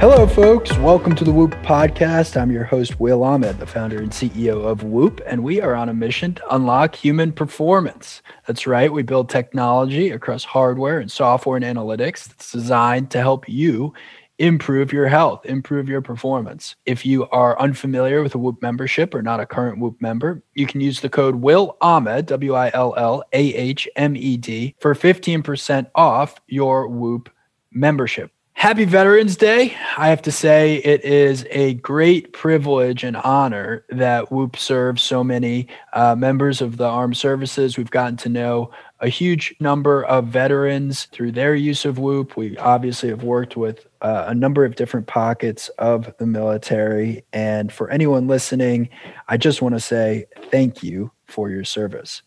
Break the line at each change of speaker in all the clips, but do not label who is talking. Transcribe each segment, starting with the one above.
Hello, folks. Welcome to the Whoop podcast. I'm your host, Will Ahmed, the founder and CEO of Whoop, and we are on a mission to unlock human performance. That's right, we build technology across hardware and software and analytics that's designed to help you improve your health, improve your performance. If you are unfamiliar with a Whoop membership or not a current Whoop member, you can use the code Will Ahmed, W I L L A H M E D, for 15% off your Whoop membership. Happy Veterans Day. I have to say, it is a great privilege and honor that Whoop serves so many uh, members of the armed services. We've gotten to know a huge number of veterans through their use of Whoop. We obviously have worked with uh, a number of different pockets of the military. And for anyone listening, I just want to say thank you for your service.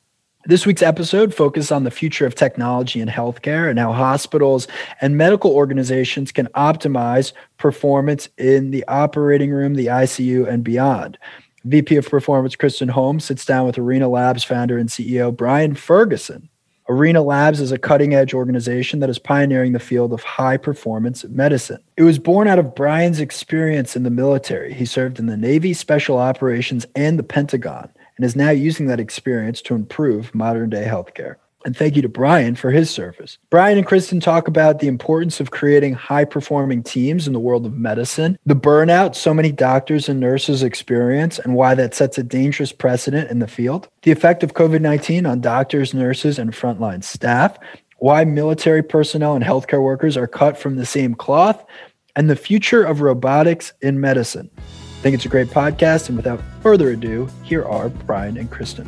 This week's episode focuses on the future of technology in healthcare and how hospitals and medical organizations can optimize performance in the operating room, the ICU, and beyond. VP of Performance Kristen Holmes sits down with Arena Labs founder and CEO Brian Ferguson. Arena Labs is a cutting edge organization that is pioneering the field of high performance medicine. It was born out of Brian's experience in the military. He served in the Navy, Special Operations, and the Pentagon and is now using that experience to improve modern day healthcare. And thank you to Brian for his service. Brian and Kristen talk about the importance of creating high performing teams in the world of medicine, the burnout so many doctors and nurses experience, and why that sets a dangerous precedent in the field, the effect of COVID 19 on doctors, nurses, and frontline staff, why military personnel and healthcare workers are cut from the same cloth, and the future of robotics in medicine. I think it's a great podcast. And without further ado, here are Brian and Kristen.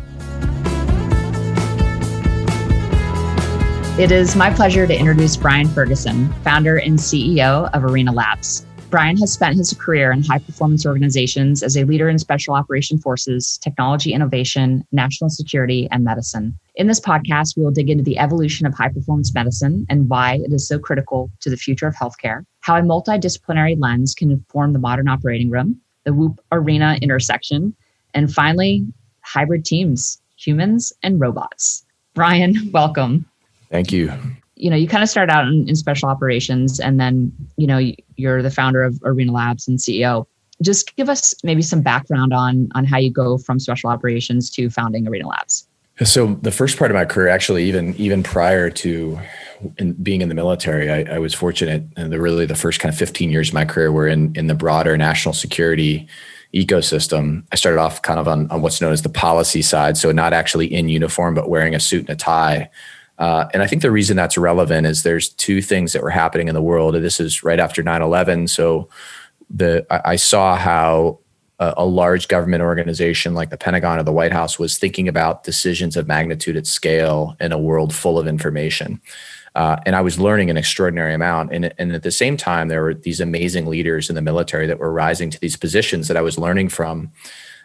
It is my pleasure to introduce Brian Ferguson, founder and CEO of Arena Labs. Brian has spent his career in high performance organizations as a leader in special operation forces, technology innovation, national security, and medicine. In this podcast, we will dig into the evolution of high performance medicine and why it is so critical to the future of healthcare, how a multidisciplinary lens can inform the modern operating room, the Whoop Arena intersection, and finally, hybrid teams, humans and robots. Brian, welcome.
Thank you.
You know, you kind of start out in, in special operations, and then you know you're the founder of Arena Labs and CEO. Just give us maybe some background on on how you go from special operations to founding Arena Labs.
So the first part of my career, actually, even even prior to in being in the military, I, I, was fortunate, and the really the first kind of 15 years of my career were in in the broader national security ecosystem. I started off kind of on, on what's known as the policy side, so not actually in uniform, but wearing a suit and a tie. Uh, and I think the reason that's relevant is there's two things that were happening in the world. This is right after 9/11, so the I, I saw how a, a, large government organization like the Pentagon or the White House was thinking about decisions of magnitude at scale in a world full of information. Uh, and I was learning an extraordinary amount. And, and, at the same time, there were these amazing leaders in the military that were rising to these positions that I was learning from.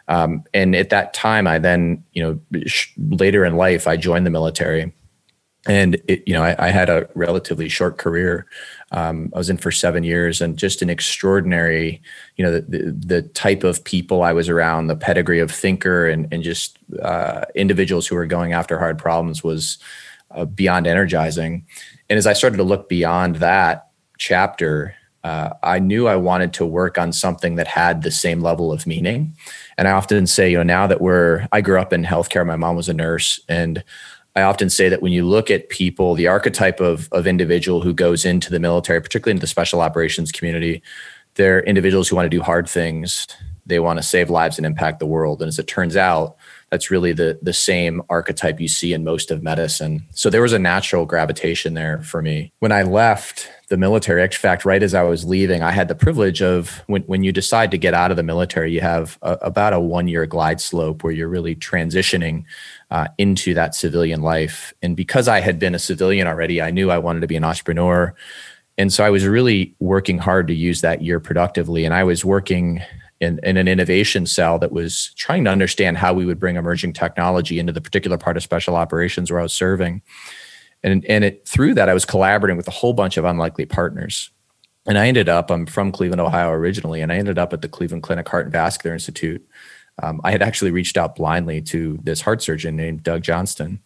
Um, and at that time, I then, you know, sh- later in life, I joined the military. And it, you know, I, I, had a relatively short career. Um, I was in for seven years, and just an extraordinary, you know, the, the, the type of people I was around, the pedigree of thinker, and and just uh, individuals who were going after hard problems was uh, beyond energizing. And as I started to look beyond that chapter, uh, I knew I wanted to work on something that had the same level of meaning. And I often say, you know, now that we're, I grew up in healthcare, my mom was a nurse, and I often say that when you look at people, the archetype of, of individual who goes into the military, particularly into the special operations community, they're individuals who want to do hard things. They want to save lives and impact the world. And as it turns out, that's really the the same archetype you see in most of medicine. So there was a natural gravitation there for me. When I left the military, in fact, right as I was leaving, I had the privilege of when when you decide to get out of the military, you have a, about a one year glide slope where you're really transitioning uh, into that civilian life. And because I had been a civilian already, I knew I wanted to be an entrepreneur. And so I was really working hard to use that year productively. And I was working in, in, an innovation cell that was trying to understand how we would bring emerging technology into the particular part of special operations where I was serving. And, and it, through that, I was collaborating with a whole bunch of unlikely partners. And I ended up, I'm from Cleveland, Ohio originally, and I ended up at the Cleveland Clinic Heart and Vascular Institute. Um, I had actually reached out blindly to this heart surgeon named Doug Johnston.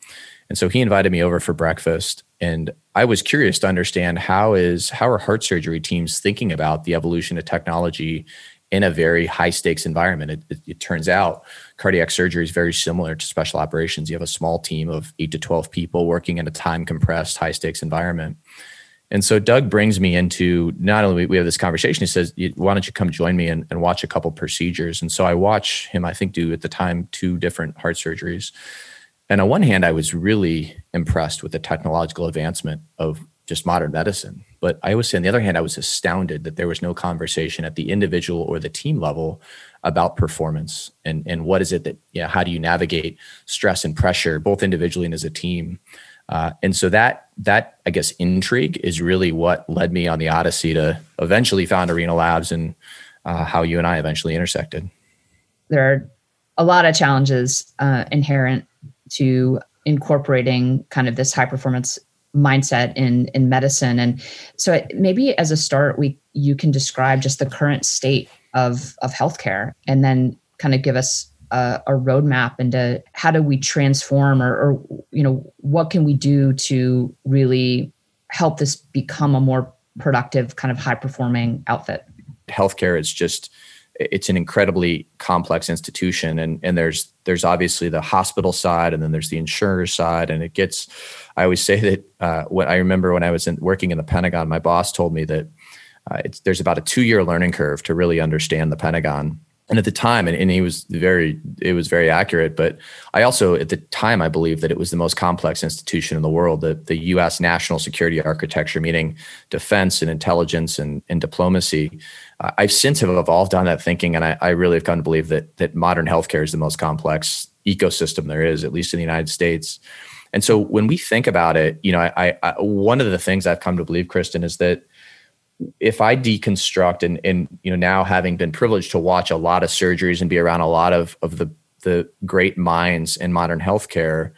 And so he invited me over for breakfast and I was curious to understand how is how are heart surgery teams thinking about the evolution of technology in a very high stakes environment. It, it, it, turns out cardiac surgery is very similar to special operations. You have a small team of eight to 12 people working in a time compressed, high stakes environment. And so Doug brings me into not only we have this conversation, he says, why don't you come join me and, and watch a couple procedures? And so I watch him, I think, do at the time two different heart surgeries. And on one hand, I was really impressed with the technological advancement of just modern medicine. But I would say, on the other hand, I was astounded that there was no conversation at the individual or the team level about performance and, and what is it that, yeah, you know, how do you navigate stress and pressure, both individually and as a team? Uh, and so that that I guess intrigue is really what led me on the odyssey to eventually found Arena Labs and uh, how you and I eventually intersected.
There are a lot of challenges uh, inherent to incorporating kind of this high performance mindset in in medicine. And so it, maybe as a start we you can describe just the current state of of healthcare and then kind of give us a, a roadmap into how do we transform or, or you know what can we do to really help this become a more productive kind of high performing outfit?
Healthcare is just it's an incredibly complex institution and and there's there's obviously the hospital side and then there's the insurer side and it gets i always say that uh, what i remember when i was in, working in the pentagon my boss told me that uh, there's about a two year learning curve to really understand the pentagon and at the time and, and he was very it was very accurate but i also at the time i believe that it was the most complex institution in the world the, the us national security architecture meaning defense and intelligence and, and diplomacy. Uh, i've since have evolved on that thinking and I, I really have come to believe that that modern healthcare is the most complex ecosystem there is at least in the united states. And so when we think about it you know I, I one of the things i've come to believe kristen is that if I deconstruct and and you know now having been privileged to watch a lot of surgeries and be around a lot of of the the great minds in modern healthcare,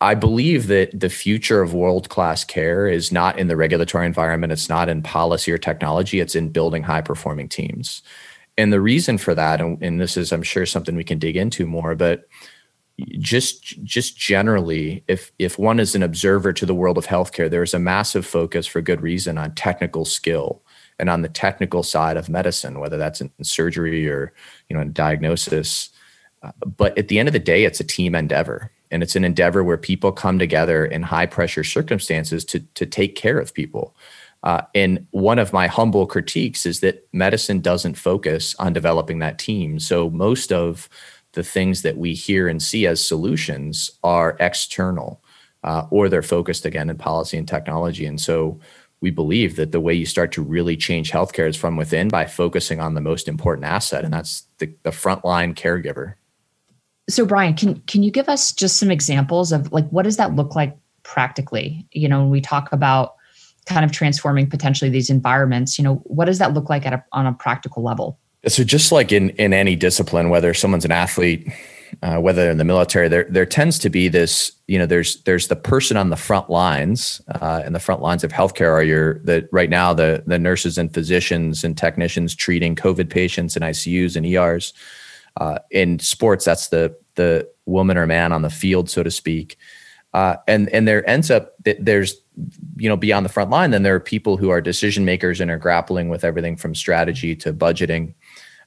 I believe that the future of world class care is not in the regulatory environment. It's not in policy or technology. It's in building high performing teams. And the reason for that, and, and this is, I'm sure, something we can dig into more, but just just generally if if one is an observer to the world of healthcare there's a massive focus for good reason on technical skill and on the technical side of medicine whether that's in surgery or you know in diagnosis. Uh, but at the end of the day it's a team endeavor and it's an endeavor where people come together in high pressure circumstances to to take care of people. Uh, and one of my humble critiques is that medicine doesn't focus on developing that team. So most of the things that we hear and see as solutions are external uh, or they're focused again in policy and technology. And so we believe that the way you start to really change healthcare is from within by focusing on the most important asset, and that's the, the frontline caregiver.
So, Brian, can can you give us just some examples of like what does that look like practically? You know, when we talk about kind of transforming potentially these environments, you know, what does that look like at a, on a practical level?
So just like in in any discipline, whether someone's an athlete, uh, whether in the military, there there tends to be this. You know, there's there's the person on the front lines, uh, and the front lines of healthcare are your that right now the the nurses and physicians and technicians treating COVID patients in ICUs and ERs. Uh, in sports, that's the the woman or man on the field, so to speak. Uh, and and there ends up there's you know beyond the front line then there are people who are decision makers and are grappling with everything from strategy to budgeting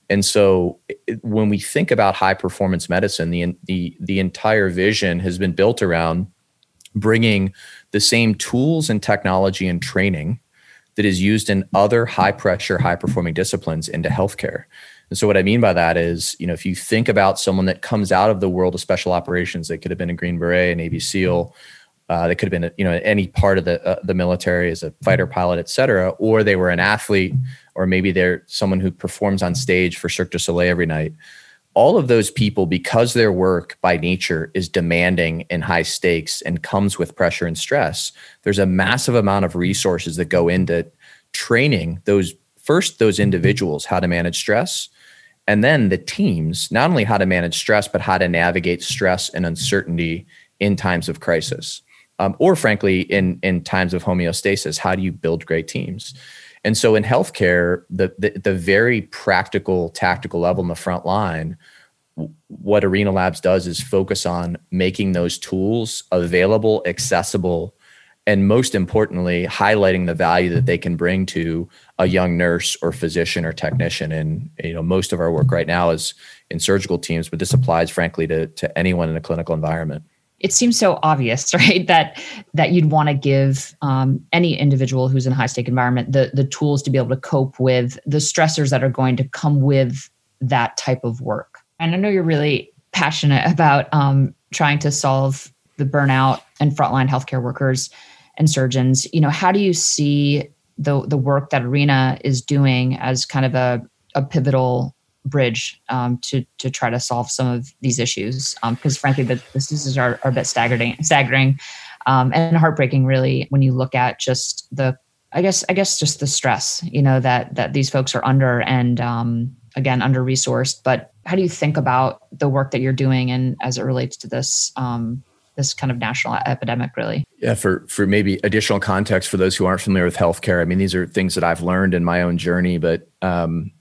and so when we think about high performance medicine, the, the, the entire vision has been built around bringing the same tools and technology and training that is used in other high pressure, high performing disciplines into healthcare. And so what I mean by that is, you know, if you think about someone that comes out of the world of special operations, they could have been a Green Beret, a Navy SEAL, uh, they could have been, you know, any part of the uh, the military as a fighter pilot, et cetera, or they were an athlete, or maybe they're someone who performs on stage for Cirque du Soleil every night. All of those people, because their work by nature is demanding and high stakes and comes with pressure and stress, there's a massive amount of resources that go into training those first those individuals how to manage stress and then the teams not only how to manage stress but how to navigate stress and uncertainty in times of crisis um, or frankly in in times of homeostasis how do you build great teams and so in healthcare the, the, the very practical tactical level in the front line what arena labs does is focus on making those tools available accessible and most importantly, highlighting the value that they can bring to a young nurse or physician or technician. And you know, most of our work right now is in surgical teams, but this applies, frankly, to to anyone in a clinical environment.
It seems so obvious, right? That that you'd want to give um, any individual who's in a high stake environment the the tools to be able to cope with the stressors that are going to come with that type of work. And I know you're really passionate about um, trying to solve the burnout and frontline healthcare workers and surgeons. You know, how do you see the the work that Arena is doing as kind of a, a pivotal bridge um, to to try to solve some of these issues? Because um, frankly, the, the diseases are, are a bit staggering, staggering um, and heartbreaking, really, when you look at just the I guess I guess just the stress, you know, that that these folks are under and um, again under resourced. But how do you think about the work that you're doing and as it relates to this um, this kind of national epidemic really
yeah for for maybe additional context for those who aren't familiar with healthcare i mean these are things that i've learned in my own journey but um,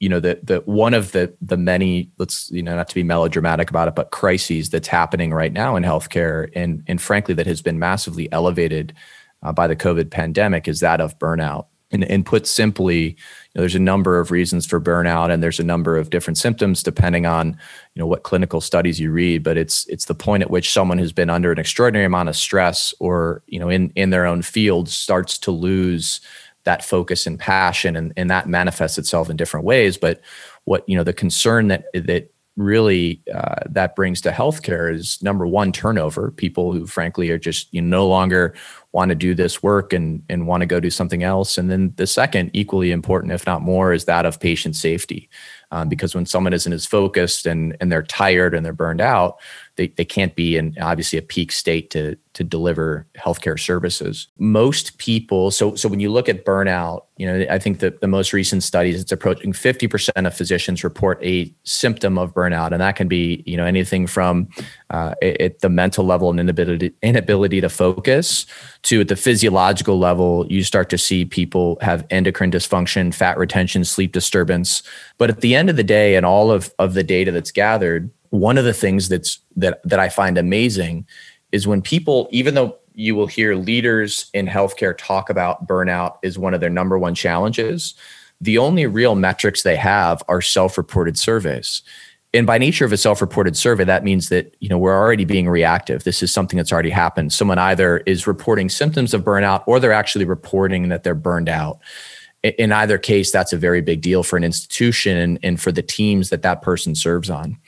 you know the the one of the the many let's you know not to be melodramatic about it but crises that's happening right now in healthcare and and frankly that has been massively elevated uh, by the covid pandemic is that of burnout. And, and put simply you know, there's a number of reasons for burnout and there's a number of different symptoms depending on you know what clinical studies you read but it's it's the point at which someone who's been under an extraordinary amount of stress or you know in in their own field starts to lose that focus and passion and, and that manifests itself in different ways. But what you know the concern that that really uh, that brings to healthcare is number one turnover. People who frankly are just you know, no longer want to do this work and and want to go do something else. And then the second equally important if not more is that of patient safety um, because when someone isn't as focused and and they're tired and they're burned out they, they can't be in obviously a peak state to to deliver healthcare services. Most people, so so when you look at burnout, you know, I think that the most recent studies, it's approaching 50% of physicians report a symptom of burnout. And that can be, you know, anything from uh, at the mental level and inability inability to focus to at the physiological level, you start to see people have endocrine dysfunction, fat retention, sleep disturbance. But at the end of the day, and all of, of the data that's gathered, one of the things that's that that I find amazing is when people, even though you will hear leaders in healthcare talk about burnout is one of their number one challenges, the only real metrics they have are self-reported surveys. And by nature of a self-reported survey, that means that you know we're already being reactive. This is something that's already happened. Someone either is reporting symptoms of burnout or they're actually reporting that they're burned out in either case, that's a very big deal for an institution and, and, for the teams that that person serves on.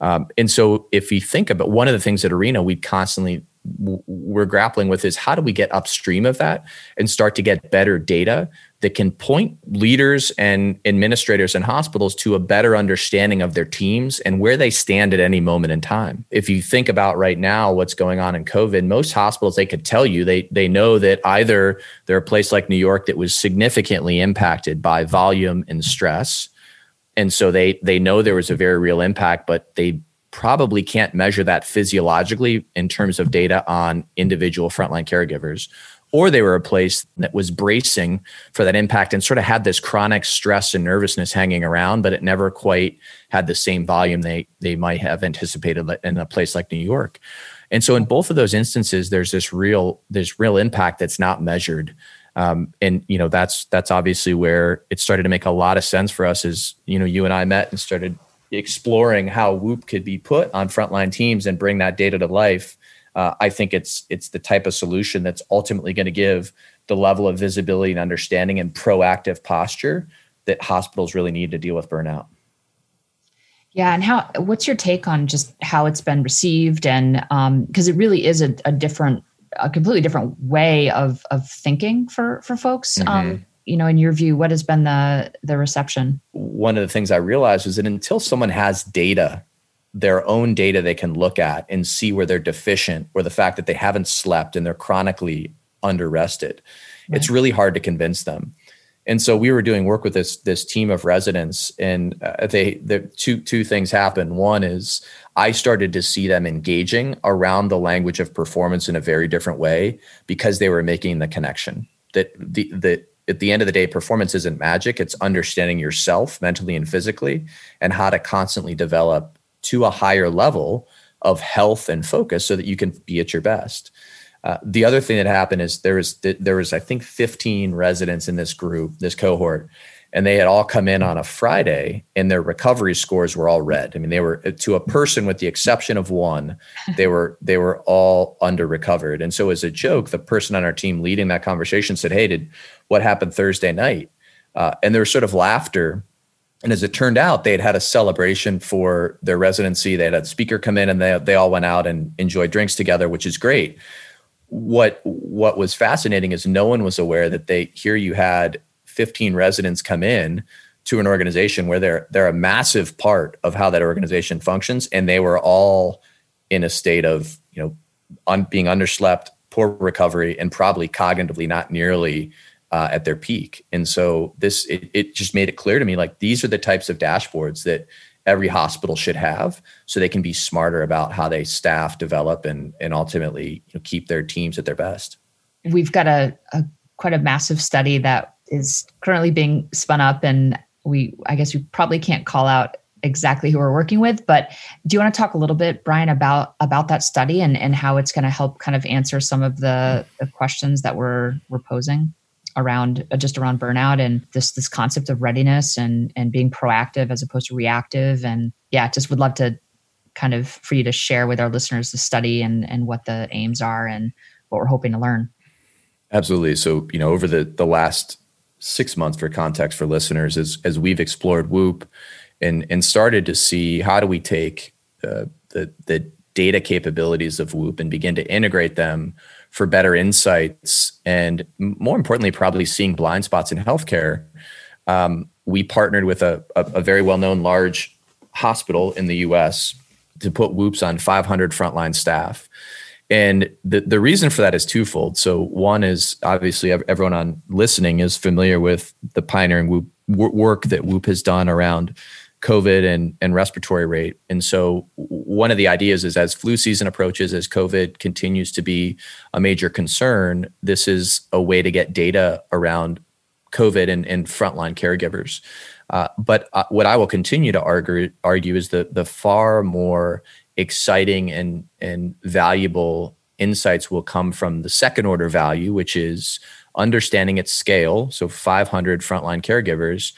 Um, and so, if you think about one of the things at Arena, we constantly we're grappling with is how do we get upstream of that and start to get better data that can point leaders and administrators and hospitals to a better understanding of their teams and where they stand at any moment in time. If you think about right now what's going on in COVID, most hospitals they could tell you they they know that either they're a place like New York that was significantly impacted by volume and stress and so they they know there was a very real impact but they probably can't measure that physiologically in terms of data on individual frontline caregivers or they were a place that was bracing for that impact and sort of had this chronic stress and nervousness hanging around but it never quite had the same volume they they might have anticipated in a place like New York. And so in both of those instances there's this real there's real impact that's not measured. Um, and you know that's that's obviously where it started to make a lot of sense for us as you know you and I met and started exploring how Whoop could be put on frontline teams and bring that data to life. Uh, I think it's it's the type of solution that's ultimately going to give the level of visibility and understanding and proactive posture that hospitals really need to deal with burnout.
Yeah, and how? What's your take on just how it's been received, and because um, it really is a, a different a completely different way of of thinking for for folks. Mm-hmm. Um, you know, in your view, what has been the the reception?
One of the things I realized is that until someone has data, their own data they can look at and see where they're deficient, or the fact that they haven't slept and they're chronically under rested, right. it's really hard to convince them. And so we were doing work with this this team of residents, and uh, they the two two things happened. One is I started to see them engaging around the language of performance in a very different way because they were making the connection that the that at the end of the day, performance isn't magic. It's understanding yourself mentally and physically and how to constantly develop to a higher level of health and focus so that you can be at your best. Uh, the other thing that happened is there was there was I think 15 residents in this group, this cohort, and they had all come in on a Friday, and their recovery scores were all red. I mean, they were to a person, with the exception of one, they were they were all under recovered. And so, as a joke, the person on our team leading that conversation said, "Hey, did what happened Thursday night?" Uh, and there was sort of laughter. And as it turned out, they had had a celebration for their residency. They had a speaker come in, and they they all went out and enjoyed drinks together, which is great what what was fascinating is no one was aware that they here you had 15 residents come in to an organization where they're they're a massive part of how that organization functions and they were all in a state of you know being underslept poor recovery and probably cognitively not nearly uh, at their peak. And so this it, it just made it clear to me like these are the types of dashboards that every hospital should have so they can be smarter about how they staff develop and and ultimately you know, keep their teams at their best.
We've got a, a quite a massive study that is currently being spun up and we i guess we probably can't call out exactly who we're working with but do you want to talk a little bit brian about about that study and and how it's going to help kind of answer some of the, the questions that we're we're posing around uh, just around burnout and this this concept of readiness and and being proactive as opposed to reactive? And yeah just would love to kind of for you to share with our listeners the study and and what the aims are and what we're hoping to learn.
Absolutely. So you know over the the last six months for context for listeners as as we've explored whoop and and started to see how do we take uh, the the data capabilities of whoop and begin to integrate them for better insights and more importantly probably seeing blind spots in healthcare. Um, we partnered with a, a, a very well-known large hospital in the us to put whoops on 500 frontline staff and the, the reason for that is twofold. So one is obviously everyone on listening is familiar with the pioneering work that Whoop has done around COVID and, and respiratory rate. And so one of the ideas is as flu season approaches, as COVID continues to be a major concern, this is a way to get data around COVID and, and frontline caregivers. Uh, but uh, what I will continue to argue, argue is the, the far more exciting and and valuable insights will come from the second order value, which is understanding its scale. So 500 frontline caregivers,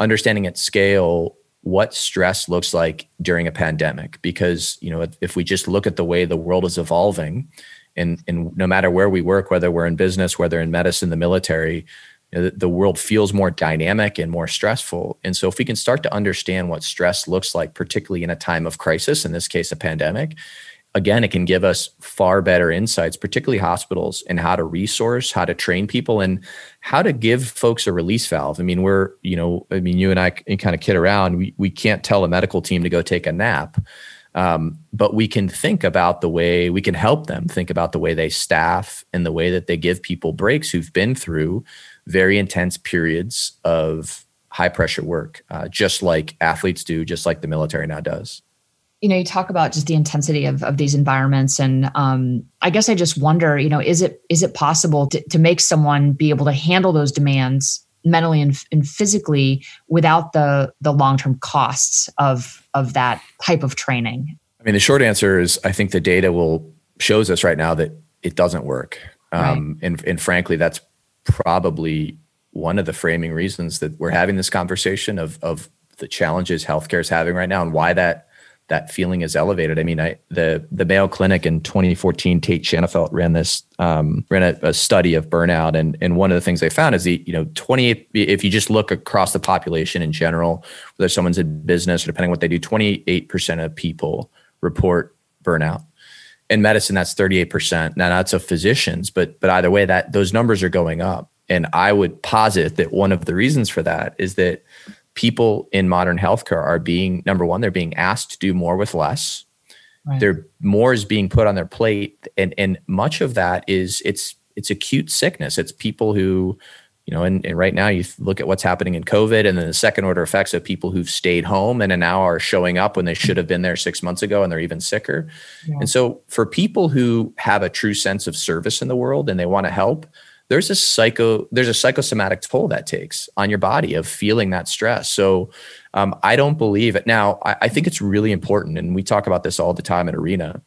understanding at scale what stress looks like during a pandemic. Because you know, if we just look at the way the world is evolving, and and no matter where we work, whether we're in business, whether in medicine, the military, you know, the, the world feels more dynamic and more stressful. And so, if we can start to understand what stress looks like, particularly in a time of crisis, in this case, a pandemic, again, it can give us far better insights, particularly hospitals, and how to resource, how to train people, and how to give folks a release valve. I mean, we're, you know, I mean, you and I kind of kid around. We, we can't tell a medical team to go take a nap. Um, but we can think about the way we can help them think about the way they staff and the way that they give people breaks who've been through very intense periods of high pressure work, uh, just like athletes do, just like the military now does.
You know, you talk about just the intensity of, of these environments, and um, I guess I just wonder, you know, is it is it possible to, to make someone be able to handle those demands mentally and, and physically without the the long term costs of of that type of training?
I mean, the short answer is I think the data will shows us right now that it doesn't work, um, right. and and frankly, that's probably one of the framing reasons that we're having this conversation of of the challenges healthcare is having right now and why that that feeling is elevated. I mean, I the the Mayo Clinic in 2014, Tait Shanafelt ran this um, ran a, a, study of burnout, and and one of the things they found is the you know 28 if you just look across the population in general, whether someone's in business or depending on what they do, 28 percent of people report burnout. In medicine that's 38% now that's of physicians but but either way that those numbers are going up. And i would posit that one of the reasons for that is that people in modern healthcare are being number one they're being asked to do more with less right. there more is being put on their plate and and much of that is it's it's acute sickness it's people who you know, and, and, right now you look at what's happening in COVID and then the second order effects of people who've stayed home and now are showing up when they should have been there six months ago and they're even sicker. Yeah. And so for people who have a true sense of service in the world and they want to help, there's a psycho, there's a psychosomatic toll that takes on your body of feeling that stress. So um, I don't believe it. Now, I, I think it's really important, and we talk about this all the time at Arena.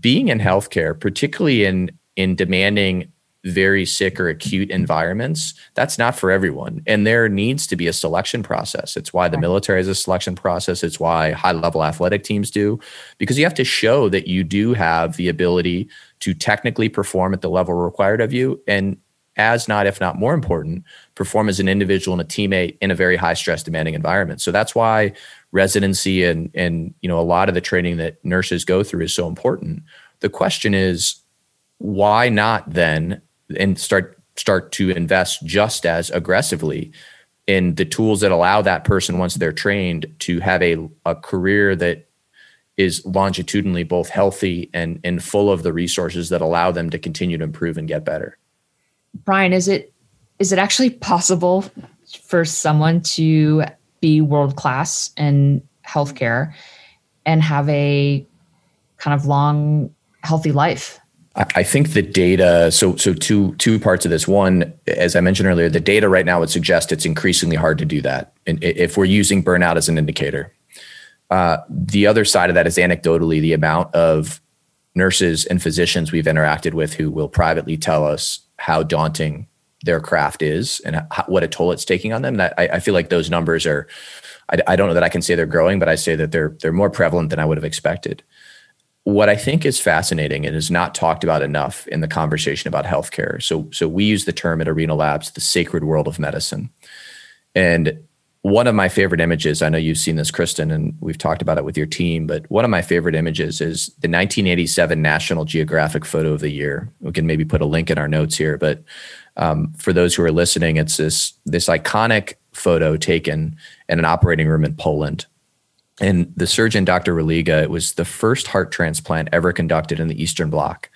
Being in healthcare, particularly in in demanding very sick or acute environments, that's not for everyone. And there needs to be a selection process. It's why the military has a selection process. It's why high level athletic teams do, because you have to show that you do have the ability to technically perform at the level required of you. And as not, if not more important, perform as an individual and a teammate in a very high stress demanding environment. So that's why residency and, and, you know, a lot of the training that nurses go through is so important. The question is, why not then and start start to invest just as aggressively in the tools that allow that person once they're trained to have a, a career that is longitudinally both healthy and and full of the resources that allow them to continue to improve and get better.
Brian, is it is it actually possible for someone to be world class in healthcare and have a kind of long healthy life?
I think the data. So, so two two parts of this. One, as I mentioned earlier, the data right now would suggest it's increasingly hard to do that. And if we're using burnout as an indicator, uh, the other side of that is anecdotally the amount of nurses and physicians we've interacted with who will privately tell us how daunting their craft is and how, what a toll it's taking on them. That I, I feel like those numbers are. I, I don't know that I can say they're growing, but I say that they're they're more prevalent than I would have expected what I think is fascinating and is not talked about enough in the conversation about healthcare. So, so we use the term at Arena Labs, the sacred world of medicine. And one of my favorite images, I know you've seen this, Kristen, and we've talked about it with your team, but one of my favorite images is the 1987 National Geographic Photo of the Year. We can maybe put a link in our notes here, but um, for those who are listening, it's this this iconic photo taken in an operating room in Poland and the surgeon, Dr. Religa, it was the first heart transplant ever conducted in the Eastern Bloc.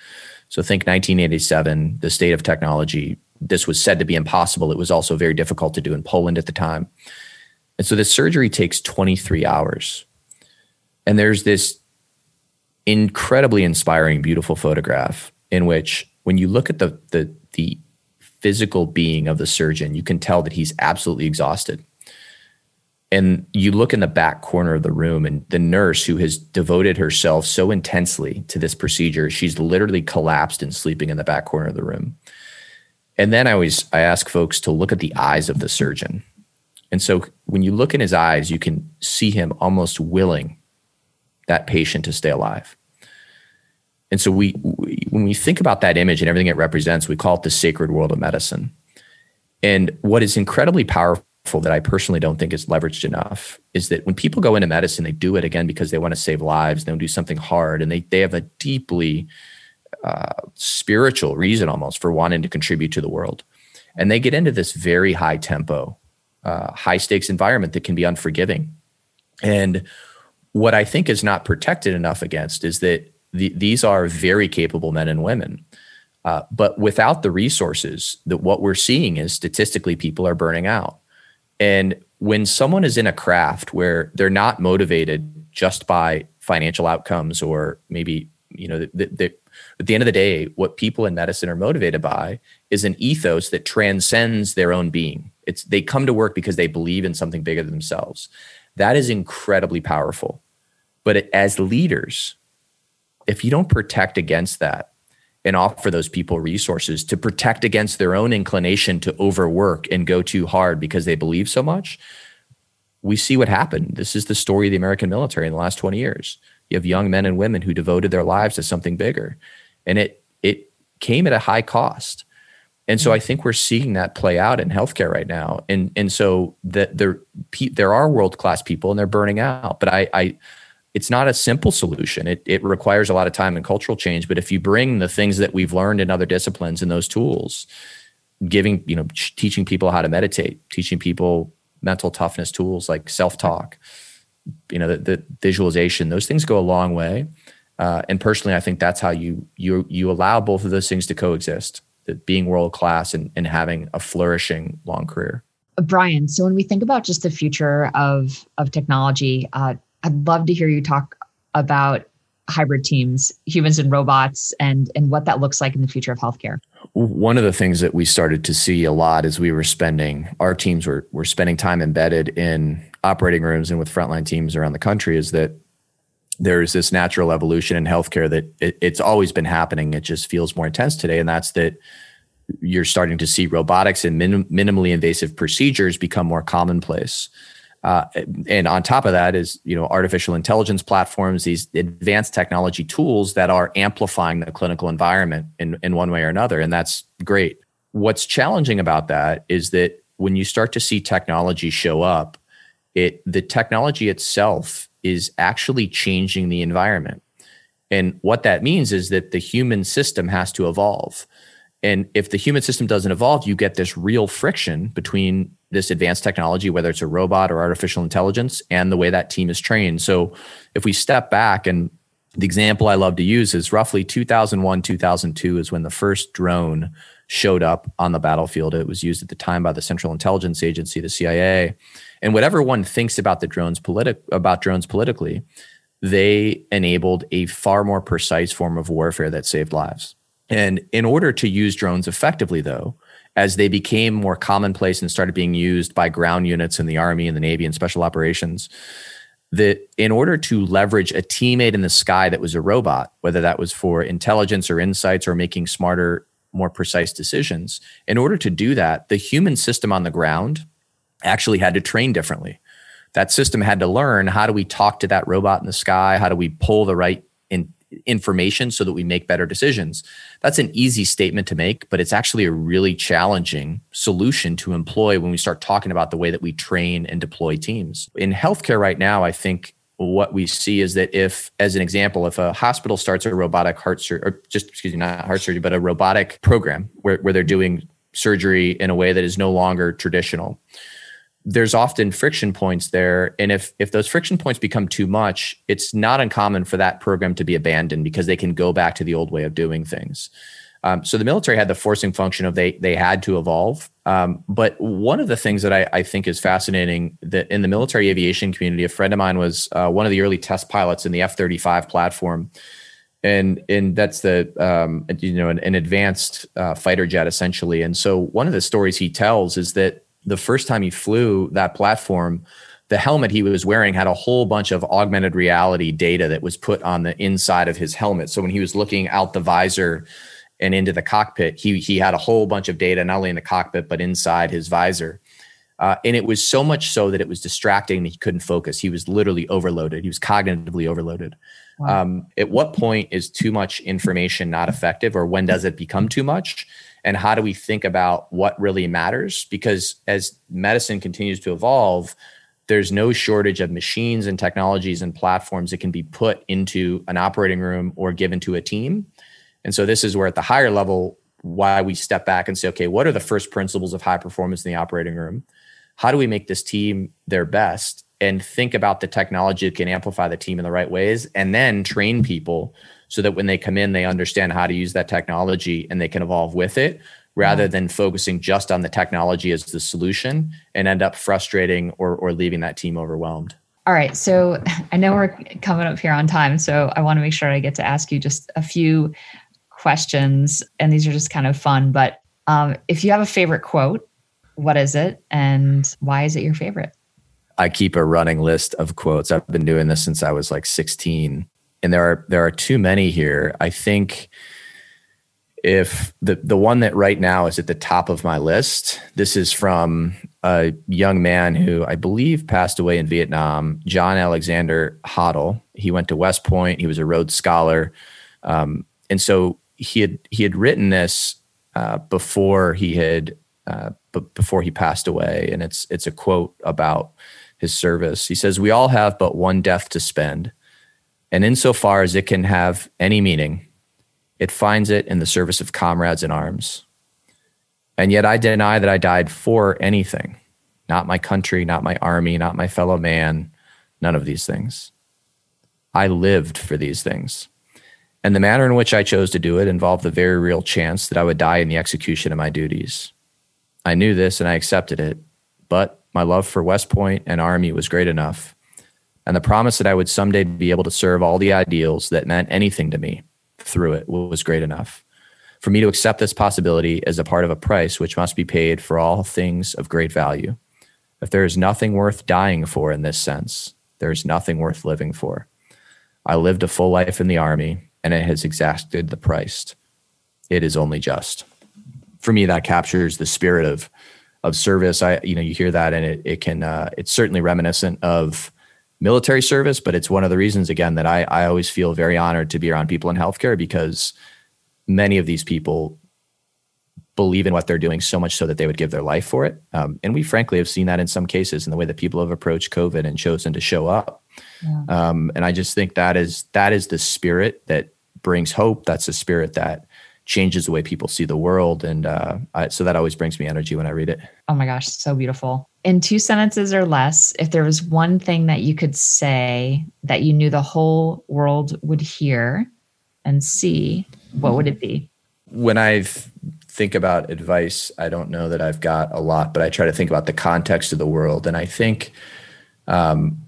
So think 1987, the state of technology. This was said to be impossible. It was also very difficult to do in Poland at the time. And so the surgery takes 23 hours. And there's this incredibly inspiring, beautiful photograph in which, when you look at the, the, the physical being of the surgeon, you can tell that he's absolutely exhausted. And you look in the back corner of the room and the nurse who has devoted herself so intensely to this procedure she's literally collapsed and sleeping in the back corner of the room. And then i always i ask folks to look at the eyes of the surgeon and so when you look in his eyes you can see him almost willing that patient to stay alive and so we, we when we think about that image and everything it represents we call it the sacred world of medicine and what is incredibly powerful that I personally don't think is leveraged enough is that when people go into medicine, they do it again because they want to save lives. They to do something hard, and they they have a deeply uh, spiritual reason almost for wanting to contribute to the world, and they get into this very high tempo, uh, high stakes environment that can be unforgiving. And what I think is not protected enough against is that the, these are very capable men and women. Uh, but without the resources, that what we're seeing is statistically people are burning out and when someone is in a craft where they're not motivated just by financial outcomes or maybe, you know, the, the, at the end of the day, what people in medicine are motivated by is an ethos that transcends their own being. It's they come to work because they believe in something bigger than themselves. That is incredibly powerful. But as leaders, if you don't protect against that, and offer those people resources to protect against their own inclination to overwork and go too hard because they believe so much. We see what happened. This is the story of the American military in the last 20 years. You have young men and women who devoted their lives to something bigger. And it it came at a high cost. And so I think we're seeing that play out in healthcare right now. And and so that there there are world class people and they're burning out. But I I it's not a simple solution. It, it requires a lot of time and cultural change. But if you bring the things that we've learned in other disciplines and those tools, giving, you know, teaching people how to meditate, teaching people mental toughness tools like self talk, you know, the, the, visualization, those things go a long way. Uh, and personally, I think that's how you you you allow both of those things to coexist. That being world class and, and having a flourishing long career.
Brian, so when we think about just the future of of technology, uh, I'd love to hear you talk about hybrid teams, humans and robots, and and what that looks like in the future of healthcare.
One of the things that we started to see a lot as we were spending our teams were were spending time embedded in operating rooms and with frontline teams around the country is that there's this natural evolution in healthcare that it, it's always been happening. It just feels more intense today, and that's that you're starting to see robotics and minim- minimally invasive procedures become more commonplace. Uh, and on top of that is you know artificial intelligence platforms, these advanced technology tools that are amplifying the clinical environment in, in one way or another, and that's great. What's challenging about that is that when you start to see technology show up, it the technology itself is actually changing the environment. And what that means is that the human system has to evolve. And if the human system doesn't evolve, you get this real friction between this advanced technology, whether it's a robot or artificial intelligence, and the way that team is trained. So if we step back, and the example I love to use is roughly 2001, 2002 is when the first drone showed up on the battlefield. It was used at the time by the Central Intelligence Agency, the CIA. And whatever one thinks about the drones politi- about drones politically, they enabled a far more precise form of warfare that saved lives. And in order to use drones effectively, though, as they became more commonplace and started being used by ground units in the Army and the Navy and special operations, that in order to leverage a teammate in the sky that was a robot, whether that was for intelligence or insights or making smarter, more precise decisions, in order to do that, the human system on the ground actually had to train differently. That system had to learn how do we talk to that robot in the sky? How do we pull the right in, information so that we make better decisions? That's an easy statement to make, but it's actually a really challenging solution to employ when we start talking about the way that we train and deploy teams. In healthcare right now, I think what we see is that if, as an example, if a hospital starts a robotic heart surgery, or just, excuse me, not heart surgery, but a robotic program where, where they're doing surgery in a way that is no longer traditional there's often friction points there. And if if those friction points become too much it's not uncommon for that program to be abandoned because they can go back to the old way of doing things. Um, so the military had the forcing function of they they had to evolve um, but one of the things that I, I, think is fascinating that in the military aviation community a friend of mine was uh, one of the early test pilots in the f-35 platform and and that's the um, you know an, an advanced uh, fighter jet essentially and so one of the stories he tells is that the first time he flew that platform, the helmet he was wearing had a whole bunch of augmented reality data that was put on the inside of his helmet. So when he was looking out the visor and into the cockpit, he he had a whole bunch of data not only in the cockpit but inside his visor. Uh, and it was so much so that it was distracting that he couldn't focus. He was literally overloaded. He was cognitively overloaded. Wow. Um, at what point is too much information not effective, or when does it become too much? and how do we think about what really matters because as medicine continues to evolve there's no shortage of machines and technologies and platforms that can be put into an operating room or given to a team and so this is where at the higher level why we step back and say okay what are the first principles of high performance in the operating room how do we make this team their best and think about the technology that can amplify the team in the right ways and then train people so that when they come in, they understand how to use that technology and they can evolve with it rather mm-hmm. than focusing just on the technology as the solution and end up frustrating or, or leaving that team overwhelmed.
All right. So I know we're coming up here on time. So I want to make sure I get to ask you just a few questions. And these are just kind of fun. But um, if you have a favorite quote, what is it and why is it your favorite?
I keep a running list of quotes. I've been doing this since I was like 16 and there are there are too many here. I think if the the one that right now is at the top of my list, this is from a young man who I believe passed away in Vietnam, John Alexander Hottell. He went to West Point. He was a Rhodes Scholar, um, and so he had he had written this uh, before he had uh, b- before he passed away, and it's it's a quote about his service. He says, "We all have but one death to spend." And insofar as it can have any meaning, it finds it in the service of comrades in arms. And yet I deny that I died for anything not my country, not my army, not my fellow man, none of these things. I lived for these things. And the manner in which I chose to do it involved the very real chance that I would die in the execution of my duties. I knew this and I accepted it, but my love for West Point and Army was great enough and the promise that I would someday be able to serve all the ideals that meant anything to me through it was great enough. For me to accept this possibility as a part of a price which must be paid for all things of great value. If there is nothing worth dying for in this sense, there is nothing worth living for. I lived a full life in the army and it has exacted the price. It is only just. For me, that captures the spirit of of service. I, you know, you hear that and it it can uh, it's certainly reminiscent of military service, but it's one of the reasons again that I I always feel very honored to be around people in healthcare because many of these people believe in what they're doing so much so that they would give their life for it. Um, and we frankly have seen that in some cases in the way that people have approached COVID and chosen to show up. Yeah. Um, and I just think that is that is the spirit that brings hope. That's the spirit that changes the way people see the world. And uh, I, so that always brings me energy when I read it.
Oh my gosh, so beautiful. In two sentences or less, if there was one thing that you could say that you knew the whole world would hear and see, what would it be?
When I think about advice, I don't know that I've got a lot, but I try to think about the context of the world. And I think, um,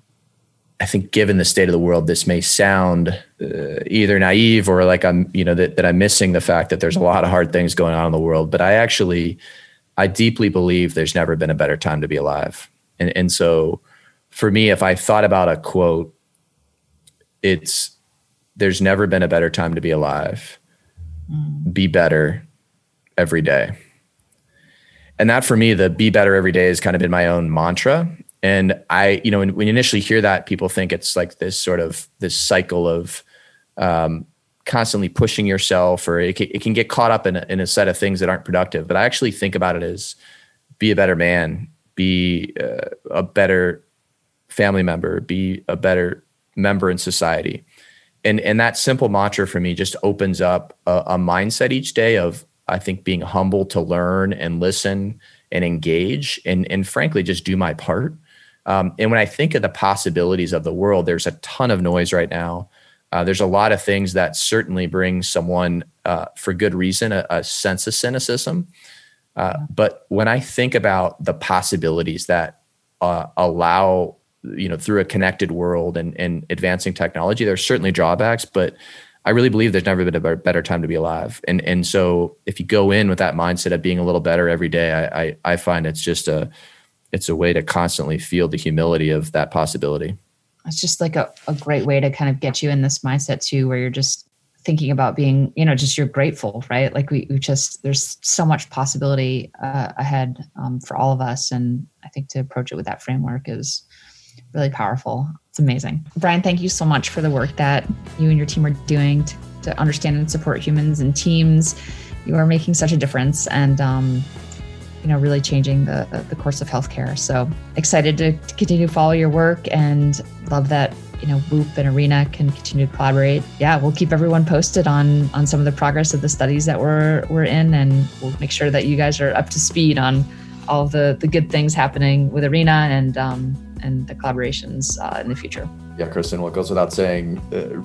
I think given the state of the world, this may sound uh, either naive or like I'm, you know, that, that I'm missing the fact that there's a lot of hard things going on in the world. But I actually, I deeply believe there's never been a better time to be alive. And, and so for me, if I thought about a quote, it's, there's never been a better time to be alive. Mm. Be better every day. And that for me, the be better every day has kind of been my own mantra. And I, you know, when, when you initially hear that, people think it's like this sort of this cycle of um, constantly pushing yourself, or it can, it can get caught up in a, in a set of things that aren't productive. But I actually think about it as be a better man, be uh, a better family member, be a better member in society. And, and that simple mantra for me just opens up a, a mindset each day of I think being humble to learn and listen and engage and, and frankly, just do my part. Um, and when I think of the possibilities of the world, there's a ton of noise right now. Uh, there's a lot of things that certainly bring someone, uh, for good reason, a, a sense of cynicism. Uh, but when I think about the possibilities that uh, allow, you know, through a connected world and, and advancing technology, there's certainly drawbacks, but I really believe there's never been a better time to be alive. And and so if you go in with that mindset of being a little better every day, I I, I find it's just a it's a way to constantly feel the humility of that possibility.
It's just like a, a great way to kind of get you in this mindset too, where you're just thinking about being, you know, just you're grateful, right? Like we, we just, there's so much possibility uh, ahead um, for all of us. And I think to approach it with that framework is really powerful. It's amazing. Brian, thank you so much for the work that you and your team are doing to, to understand and support humans and teams. You are making such a difference and, um, you know, really changing the, the course of healthcare. So excited to, continue to follow your work and love that you know Whoop and Arena can continue to collaborate. Yeah, we'll keep everyone posted on on some of the progress of the studies that we're we're in, and we'll make sure that you guys are up to speed on all the the good things happening with Arena and um, and the collaborations uh, in the future.
Yeah, Kristen, what goes without saying, uh,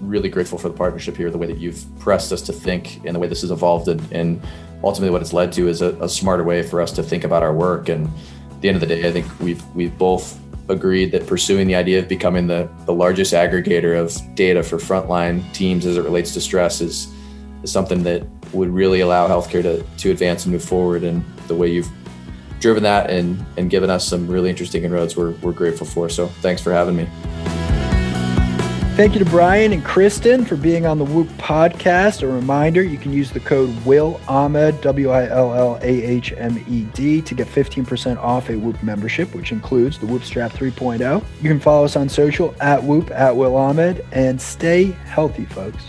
really grateful for the partnership here, the way that you've pressed us to think and the way this has evolved and, and ultimately what it's led to is a, a, smarter way for us to think about our work. And at the end of the day, I think we've, we've both agreed that pursuing the idea of becoming the, the largest aggregator of data for frontline teams as it relates to stress is, is something that would really allow healthcare to, to advance and move forward. And the way you've driven that and and given us some really interesting inroads we're, we're grateful for. So thanks for having me.
Thank you to Brian and Kristen for being on the Whoop podcast. A reminder you can use the code Will Ahmed, W I L L A H M E D, to get 15% off a Whoop membership, which includes the Whoop Strap 3.0. You can follow us on social at Whoop, at Will Ahmed, and stay healthy, folks.